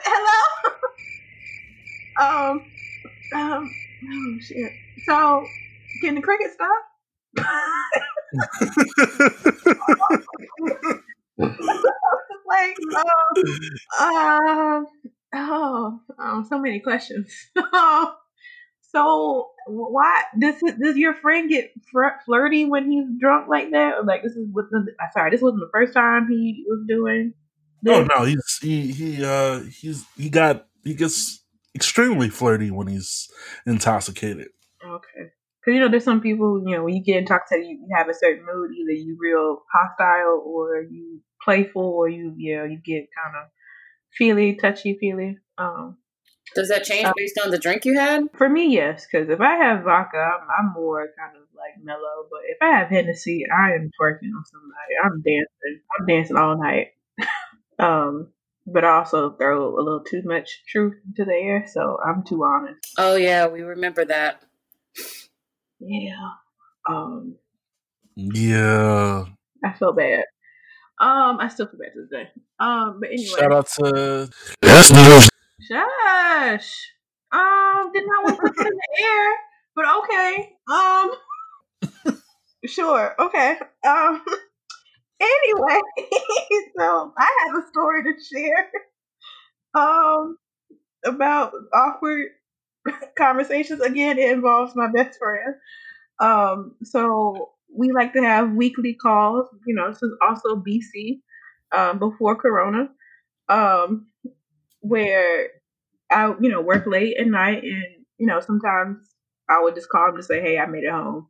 hello. <laughs> um, um, oh shit. So, can the cricket stop? <laughs> like, um, um, oh, oh, so many questions. <laughs> so, why does does your friend get fr- flirty when he's drunk like that? Or like, this is what? Sorry, this wasn't the first time he was doing. Oh no, he's he he uh he's he got he gets extremely flirty when he's intoxicated. Okay. Because, you know, there's some people, you know, when you get intoxicated, you, you have a certain mood. Either you real hostile or you playful or you, you know, you get kind of feely, touchy feely. Um, Does that change Uh, based on the drink you had? for me, yes. Because if I have vodka, I'm, I'm more kind of like mellow. But if I have Hennessy, I am twerking on somebody. I'm dancing. I'm dancing all night. <laughs> um, but I also throw a little too much truth into the air, so I'm too honest. Oh yeah, we remember that. Yeah. Um, Yeah. I feel bad. Um, I still feel bad to this day. Um, but anyway, Shout out to That's news. shush. Um, did not want to put it in the <laughs> air, but okay. Um, <laughs> sure, okay. Um, <laughs> anyway, <laughs> so I have a story to share. Um, about awkward conversations. Again, it involves my best friend. Um, so we like to have weekly calls. You know, this is also BC, um, before Corona, um, where I, you know, work late at night, and you know, sometimes I would just call him to say, "Hey, I made it home,"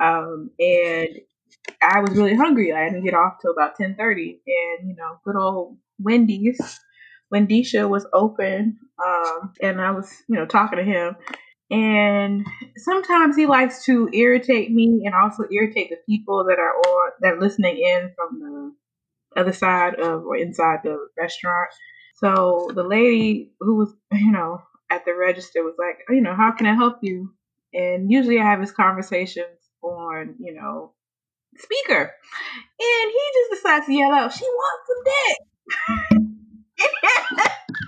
um, and I was really hungry. I didn't get off till about ten thirty, and you know, good old Wendy's. Wendisha was open, um, and I was, you know, talking to him. And sometimes he likes to irritate me and also irritate the people that are on that are listening in from the other side of or inside the restaurant. So the lady who was, you know, at the register was like, you know, how can I help you? And usually I have his conversations on, you know, speaker. And he just decides to yell out, she wants some dick. <laughs>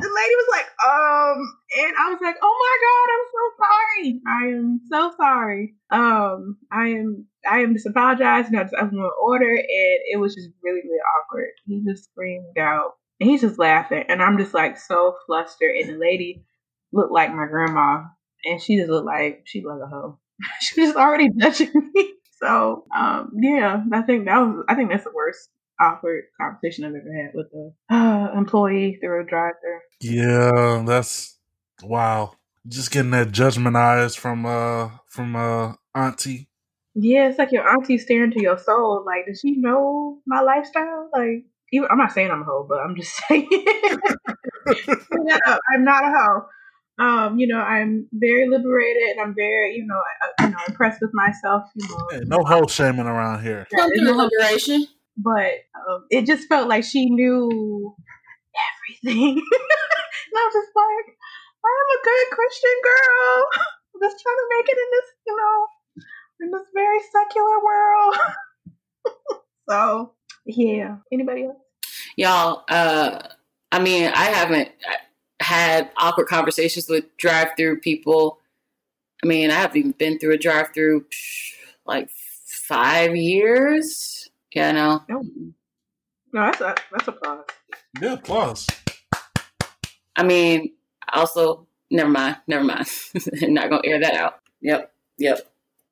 the lady was like, um, and I was like, oh my god, I'm so sorry. I am so sorry. Um, I am, I am just apologizing. I just I want to order, and it was just really, really awkward. He just screamed out, and he's just laughing, and I'm just like so flustered. And the lady looked like my grandma, and she just looked like she like a hoe. <laughs> she was already judging me. So, um, yeah, I think that was, I think that's the worst awkward conversation I've ever had with a uh, employee through a drive-through. Yeah, that's wow. Just getting that judgment eyes from uh from uh Auntie. Yeah, it's like your auntie staring to your soul. Like, does she know my lifestyle? Like, even, I'm not saying I'm a hoe, but I'm just <laughs> saying <laughs> <laughs> no, I'm not a hoe. Um, you know, I'm very liberated, and I'm very, you know, uh, you know, impressed with myself. You know, Hey, no hoe shaming around here. Yeah, Come through liberation. but um, it just felt like she knew everything. <laughs> and I was just like, I'm a good Christian girl. <laughs> I'm just trying to make it in this, you know, in this very secular world. <laughs> so, yeah. Anybody else? Y'all, uh, I mean, I haven't had awkward conversations with drive-through people. I mean, I haven't even been through a drive-through like five years. Yeah, no. No. No, that's a that's a plus. Yeah, plus. I mean, also, never mind, never mind. <laughs> Not gonna air that out. Yep, yep.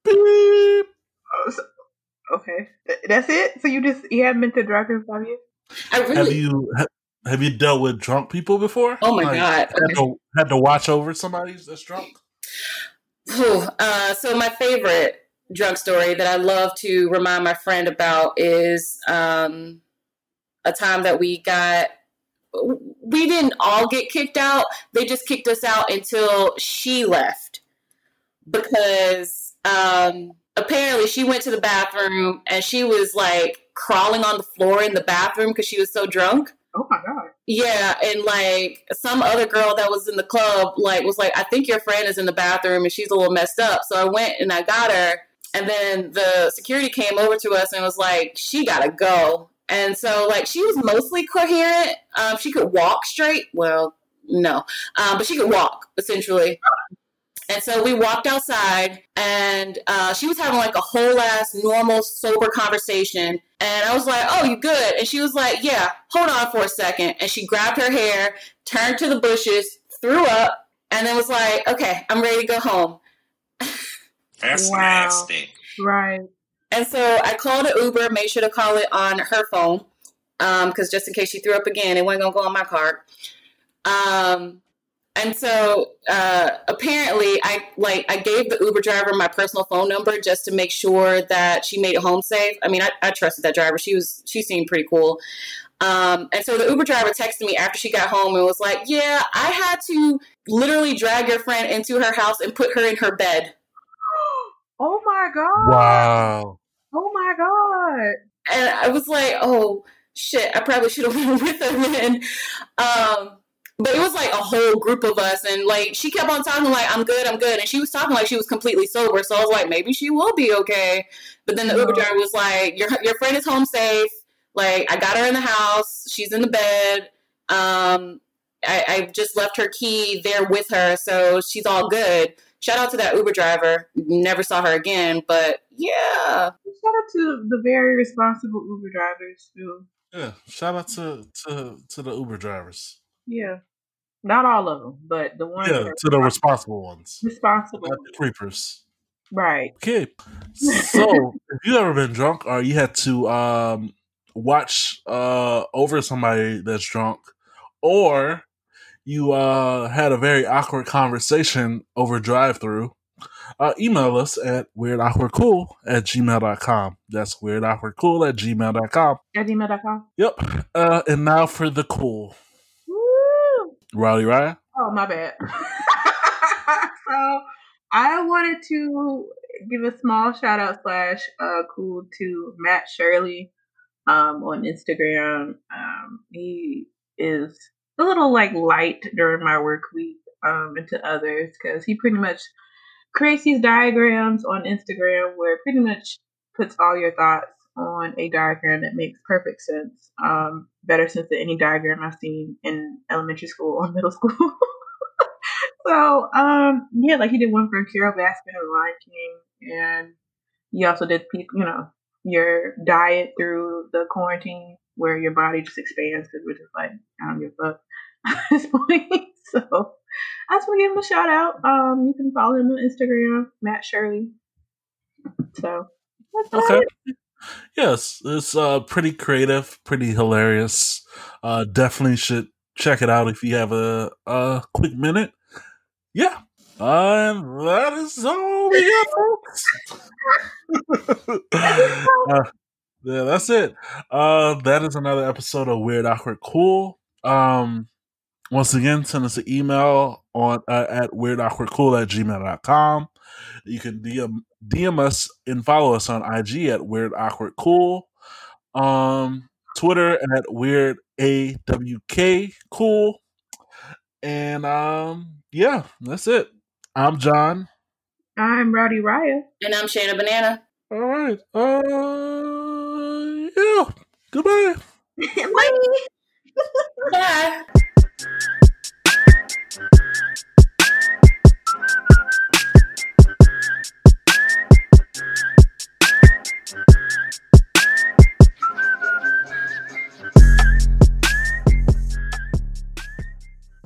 Beep. Oh, so, okay, Th- that's it. So you just you haven't been to drive through five years? I really, Have you ha- have you dealt with drunk people before? Oh my Like, god. Had to, had to watch over somebody that's drunk. Uh, so my favorite drunk story that I love to remind my friend about is um, a time that we got. We didn't all get kicked out. They just kicked us out until she left because um, apparently she went to the bathroom and she was like crawling on the floor in the bathroom because she was so drunk. Oh my god. Yeah, and like some other girl that was in the club, like was like, I think your friend is in the bathroom and she's a little messed up. So I went and I got her, and then the security came over to us and was like, she gotta go. And so like she was mostly coherent. Um, she could walk straight. Well, no, um, but she could walk essentially. And so we walked outside, and uh, she was having like a whole ass normal sober conversation. And I was like, "Oh, you good?" And she was like, "Yeah, hold on for a second. And she grabbed her hair, turned to the bushes, threw up, and then was like, "Okay, I'm ready to go home." <laughs> That's wow. nasty. Right. And so I called an Uber, made sure to call it on her phone, because um, just in case she threw up again, it wasn't gonna go on my card. Um, and so uh, apparently, I like I gave the Uber driver my personal phone number just to make sure that she made it home safe. I mean, I, I trusted that driver; she was she seemed pretty cool. Um, and so the Uber driver texted me after she got home and was like, "Yeah, I had to literally drag your friend into her house and put her in her bed." <gasps> Oh my god! Wow! Oh my god! And I was like, "Oh shit! I probably should have <laughs> went with her then." Um, but it was like a whole group of us and like she kept on talking like i'm good i'm good and she was talking like she was completely sober so i was like maybe she will be okay. But then the uber driver was like your, your friend is home safe. Like i got her in the house. She's in the bed. Um I, I just left her key there with her so she's all good. Shout out to that uber driver. Never saw her again but yeah. Shout out to the very responsible uber drivers too. Yeah shout out to to to the uber drivers. Yeah. Not all of them, but the ones. Yeah, to the responsible ones. Responsible. Not the creepers. Right. Okay. So, <laughs> if you ever been drunk or you had to um, watch uh, over somebody that's drunk, or you uh, had a very awkward conversation over drive through, uh, email us at weirdawkwardcool at gmail.com. That's weirdawkwardcool at gmail.com. At gmail.com. Yep. Uh, and now for the cool. Rowdy Raya? Oh, my bad. <laughs> so I wanted to give a small shout out slash uh, cool to Matt Shirley um, on Instagram. Um, he is a little like light during my work week um, and to others because he pretty much creates these diagrams on Instagram where pretty much puts all your thoughts on a diagram that makes perfect sense. Um, better sense than any diagram I've seen in elementary school or <laughs> middle school. <laughs> so, um, yeah, like he did one for Carole Baskin and Lion King, and he also did, you know, your diet through the quarantine where your body just expands because we're just like, I don't give a fuck <laughs> at this point. so I just want to give him a shout out. Um, you can follow him on Instagram, Matt Shirley. So okay. Yes, it's uh, pretty creative, pretty hilarious. Uh, definitely should check it out if you have a, a quick minute. Yeah, and that is all we got, folks. <laughs> uh, yeah, that's it. Uh, that is another episode of Weird Awkward Cool. Um, once again, send us an email on uh, at weirdawkwardcool at gmail.com. You can DM DM us and follow us on IG at Weird Awkward Cool. Um, Twitter at Weird AWK Cool. And um, yeah, that's it. I'm John. I'm Rowdy Raya. And I'm Shana Banana. All right. Uh, yeah. Goodbye. <laughs> Bye.